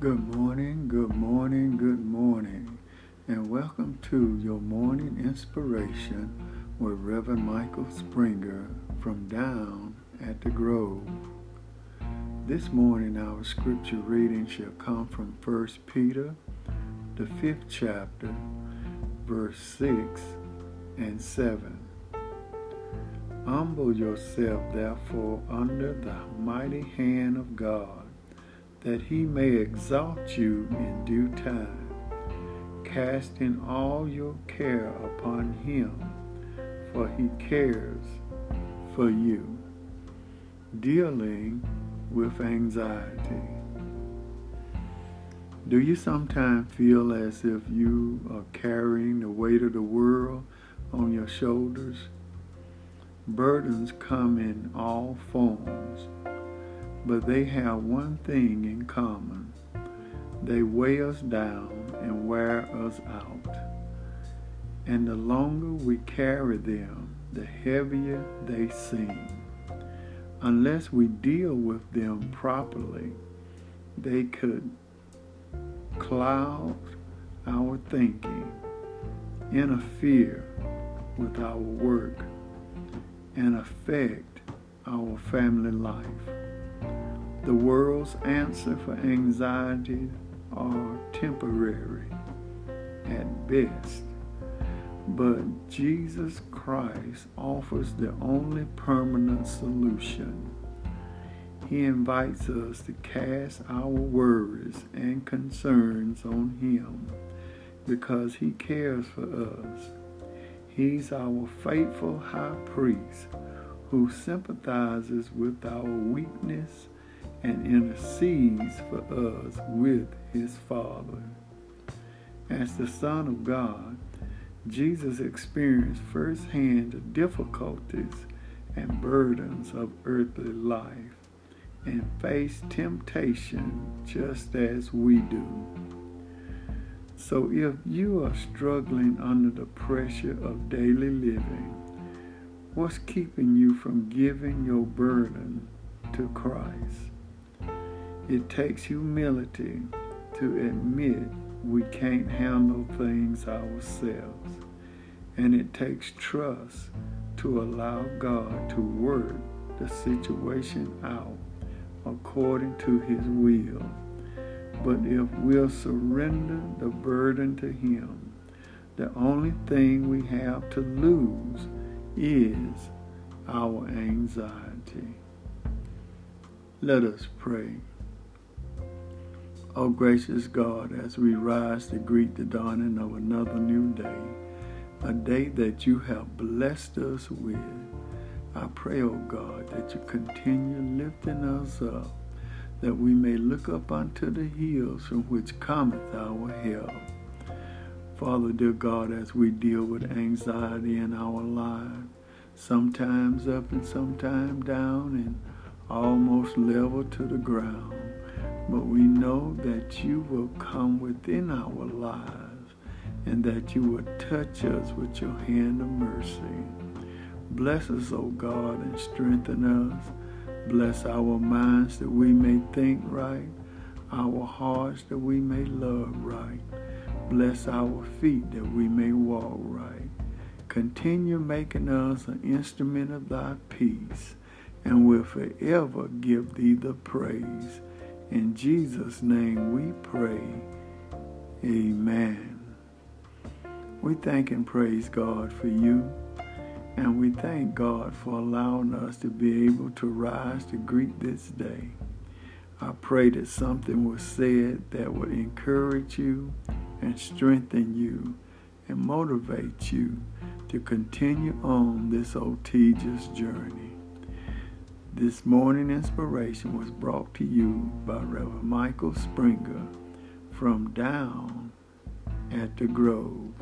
Good morning, good morning, good morning, and welcome to your morning inspiration with Reverend Michael Springer from Down at the Grove. This morning, our scripture reading shall come from 1 Peter, the fifth chapter, verse 6 and 7. Humble yourself, therefore, under the mighty hand of God that he may exalt you in due time, casting all your care upon him, for he cares for you. Dealing with anxiety. Do you sometimes feel as if you are carrying the weight of the world on your shoulders? Burdens come in all forms but they have one thing in common. They weigh us down and wear us out. And the longer we carry them, the heavier they seem. Unless we deal with them properly, they could cloud our thinking, interfere with our work, and affect our family life. The world's answer for anxiety are temporary at best, but Jesus Christ offers the only permanent solution. He invites us to cast our worries and concerns on Him because He cares for us. He's our faithful high priest who sympathizes with our weakness and intercedes for us with his Father. As the Son of God, Jesus experienced firsthand the difficulties and burdens of earthly life and faced temptation just as we do. So if you are struggling under the pressure of daily living, what's keeping you from giving your burden to Christ? It takes humility to admit we can't handle things ourselves. And it takes trust to allow God to work the situation out according to his will. But if we'll surrender the burden to him, the only thing we have to lose is our anxiety. Let us pray. O oh, gracious God, as we rise to greet the dawning of another new day, a day that you have blessed us with, I pray, O oh God, that you continue lifting us up, that we may look up unto the hills from which cometh our help. Father, dear God, as we deal with anxiety in our lives, sometimes up and sometimes down and almost level to the ground. But we know that you will come within our lives and that you will touch us with your hand of mercy. Bless us, O God, and strengthen us. Bless our minds that we may think right, our hearts that we may love right. Bless our feet that we may walk right. Continue making us an instrument of thy peace, and we'll forever give thee the praise. In Jesus' name we pray. Amen. We thank and praise God for you. And we thank God for allowing us to be able to rise to greet this day. I pray that something was said that would encourage you and strengthen you and motivate you to continue on this old journey. This morning inspiration was brought to you by Reverend Michael Springer from down at the Grove.